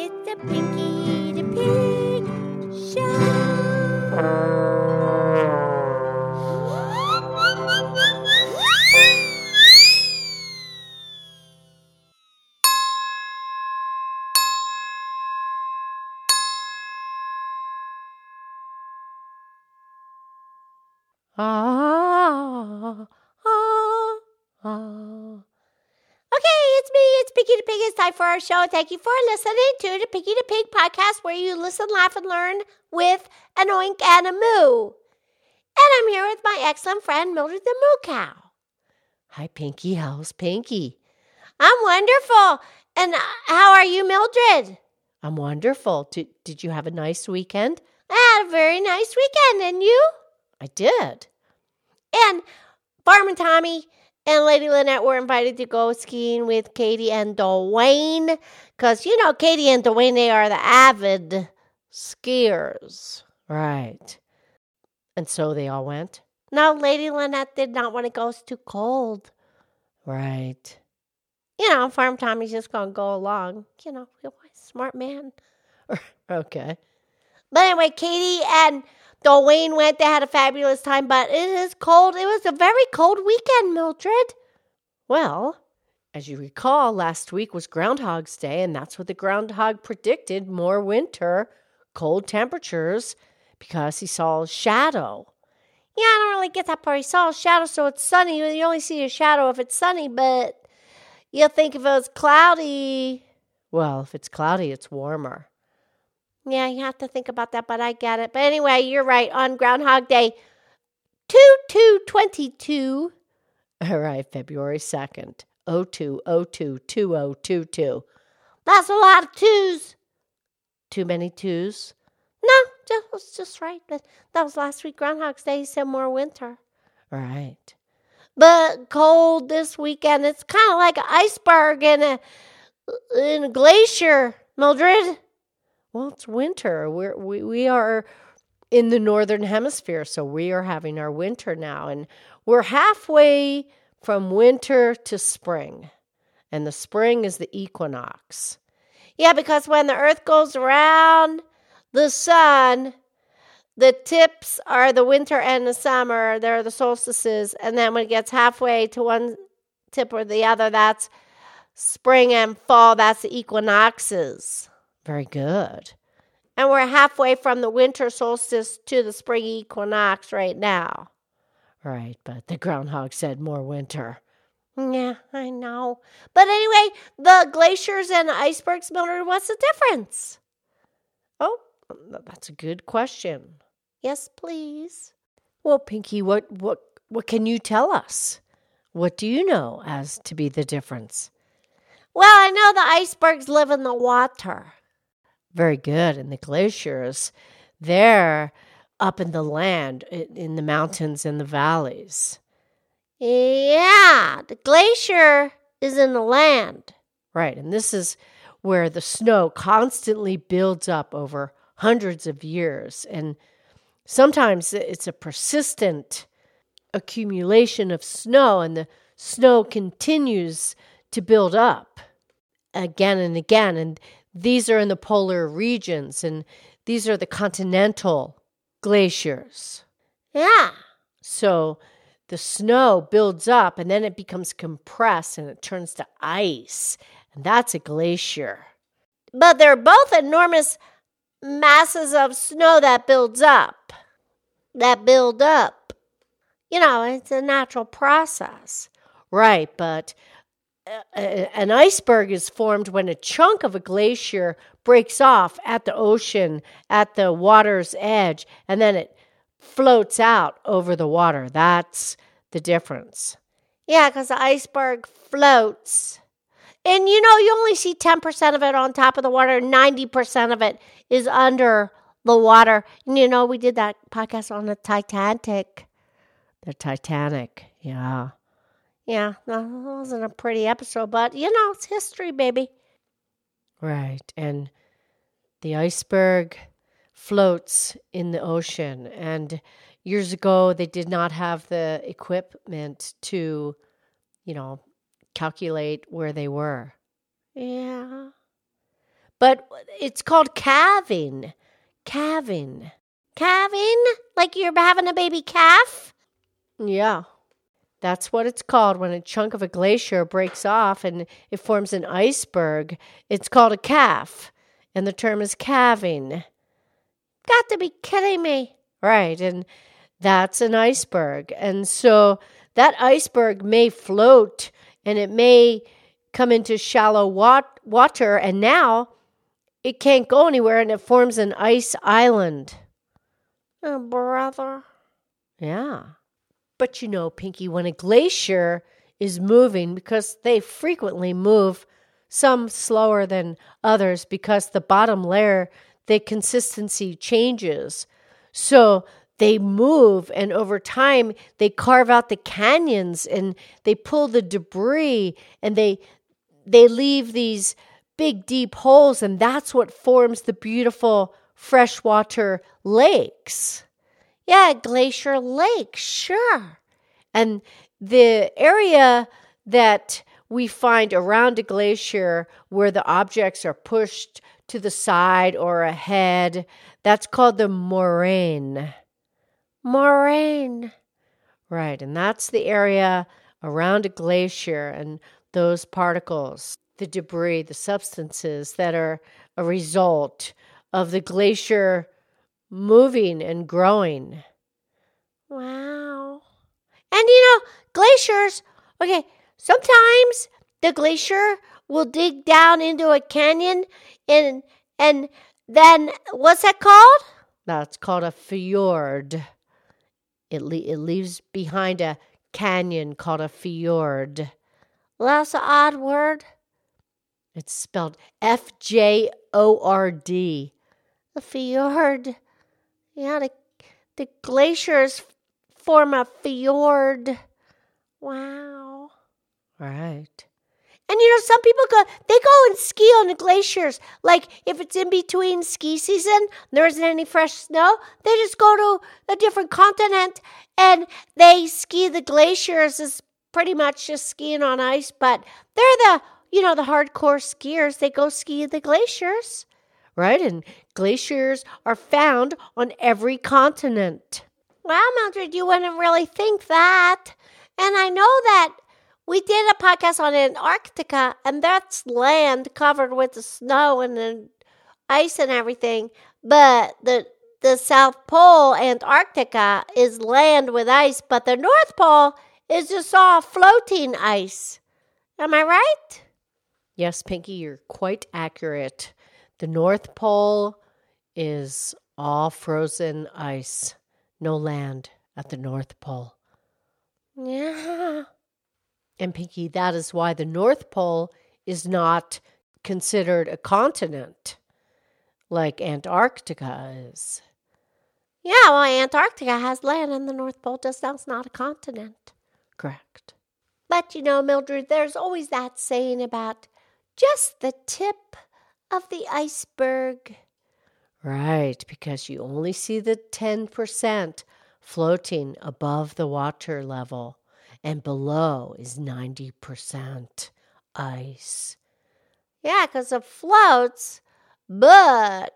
It's a Pinky the Pig Show. Ah, ah, ah. Okay, it's me. It's Pinky the Pig. It's for our show. Thank you for listening to the Pinky the Pig podcast, where you listen, laugh, and learn with an oink and a moo. And I'm here with my excellent friend Mildred the Moo Cow. Hi, Pinky. How's Pinky? I'm wonderful. And uh, how are you, Mildred? I'm wonderful. Did, did you have a nice weekend? I had a very nice weekend. And you? I did. And Farmer Tommy and Lady Lynette were invited to go skiing with Katie and Dwayne. Because, you know, Katie and Dwayne, they are the avid skiers. Right. And so they all went. Now, Lady Lynette did not want to go. It's too cold. Right. You know, Farm Tommy's just going to go along. You know, he's a smart man. okay. But anyway, Katie and Dwayne went. They had a fabulous time, but it is cold. It was a very cold weekend, Mildred. Well, as you recall, last week was Groundhog's Day, and that's what the groundhog predicted more winter, cold temperatures, because he saw a shadow. Yeah, I don't really get that part. He saw a shadow, so it's sunny. You only see a shadow if it's sunny, but you'll think if it was cloudy. Well, if it's cloudy, it's warmer. Yeah, you have to think about that, but I get it. But anyway, you're right. On Groundhog Day, 2 2 22. All right, February 2nd, 02 02 2022. That's a lot of twos. Too many twos? No, that was just right. But that was last week, Groundhog's Day. He said more winter. Right. But cold this weekend. It's kind of like an iceberg in a, in a glacier, Mildred. Well, it's winter. We're, we we are in the northern hemisphere, so we are having our winter now, and we're halfway from winter to spring, and the spring is the equinox. Yeah, because when the Earth goes around the sun, the tips are the winter and the summer. They're the solstices, and then when it gets halfway to one tip or the other, that's spring and fall. That's the equinoxes. Very good. And we're halfway from the winter solstice to the spring equinox right now. Right, but the groundhog said more winter. Yeah, I know. But anyway, the glaciers and icebergs, Mildred, what's the difference? Oh, that's a good question. Yes, please. Well, Pinky, what what what can you tell us? What do you know as to be the difference? Well, I know the icebergs live in the water very good. And the glaciers, they're up in the land, in the mountains and the valleys. Yeah, the glacier is in the land. Right. And this is where the snow constantly builds up over hundreds of years. And sometimes it's a persistent accumulation of snow, and the snow continues to build up again and again. And these are in the polar regions, and these are the continental glaciers. Yeah. So the snow builds up and then it becomes compressed and it turns to ice. And that's a glacier. But they're both enormous masses of snow that builds up. That build up. You know, it's a natural process. Right, but an iceberg is formed when a chunk of a glacier breaks off at the ocean, at the water's edge, and then it floats out over the water. That's the difference. Yeah, because the iceberg floats. And you know, you only see 10% of it on top of the water, 90% of it is under the water. And you know, we did that podcast on the Titanic. The Titanic, yeah. Yeah, that wasn't a pretty episode, but you know, it's history, baby. Right. And the iceberg floats in the ocean. And years ago, they did not have the equipment to, you know, calculate where they were. Yeah. but it's called calving. Calving. Calving? Like you're having a baby calf? Yeah. That's what it's called when a chunk of a glacier breaks off and it forms an iceberg. It's called a calf, and the term is calving. Got to be kidding me. Right, and that's an iceberg. And so that iceberg may float and it may come into shallow wat- water, and now it can't go anywhere and it forms an ice island. Oh, brother. Yeah. But you know, Pinky, when a glacier is moving, because they frequently move, some slower than others, because the bottom layer, the consistency changes. So they move, and over time, they carve out the canyons and they pull the debris and they they leave these big deep holes and that's what forms the beautiful freshwater lakes yeah glacier lake sure. And the area that we find around a glacier where the objects are pushed to the side or ahead that's called the moraine. Moraine. Right and that's the area around a glacier and those particles, the debris, the substances that are a result of the glacier moving and growing. Wow. And you know, glaciers, okay, sometimes the glacier will dig down into a canyon and and then what's that called? That's called a fjord. It, le- it leaves behind a canyon called a fjord. Well, that's an odd word. It's spelled F J O R D. The fjord. Yeah, the, the glaciers form a fjord. Wow. Right. And you know, some people go, they go and ski on the glaciers. Like if it's in between ski season, there isn't any fresh snow, they just go to a different continent and they ski the glaciers as pretty much just skiing on ice, but they're the, you know, the hardcore skiers. They go ski the glaciers, right? And glaciers are found on every continent. Well, Mildred, you wouldn't really think that. And I know that we did a podcast on Antarctica, and that's land covered with the snow and the ice and everything. But the the South Pole, Antarctica, is land with ice, but the North Pole is just all floating ice. Am I right? Yes, Pinky, you're quite accurate. The North Pole is all frozen ice, no land at the North Pole. Yeah. And Pinky, that is why the North Pole is not considered a continent like Antarctica is. Yeah, well, Antarctica has land and the North Pole just that's not a continent. Correct. But you know, Mildred, there's always that saying about just the tip of the iceberg. Right, because you only see the 10% floating above the water level, and below is 90% ice. Yeah, because it floats, but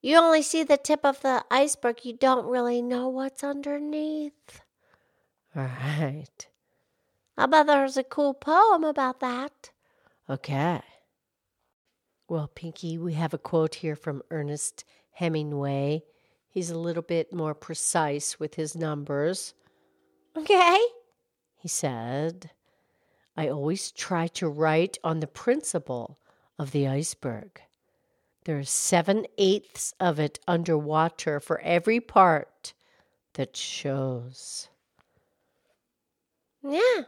you only see the tip of the iceberg. You don't really know what's underneath. Right. I bet there's a cool poem about that. Okay. Well, Pinky, we have a quote here from Ernest Hemingway. He's a little bit more precise with his numbers. Okay. He said, I always try to write on the principle of the iceberg. There is seven eighths of it underwater for every part that shows. Yeah.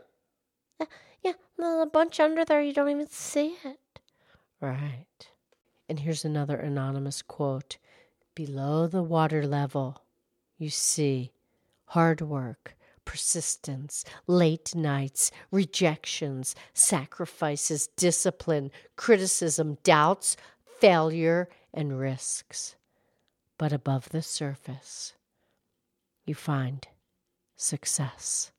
Yeah, a bunch under there, you don't even see it. Right. And here's another anonymous quote Below the water level, you see hard work, persistence, late nights, rejections, sacrifices, discipline, criticism, doubts, failure, and risks. But above the surface, you find success.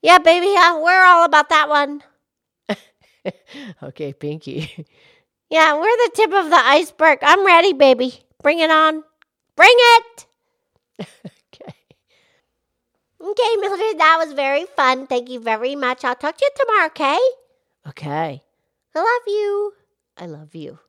Yeah, baby, we're all about that one. okay, Pinky. Yeah, we're the tip of the iceberg. I'm ready, baby. Bring it on. Bring it. okay. Okay, Mildred, that was very fun. Thank you very much. I'll talk to you tomorrow, okay? Okay. I love you. I love you.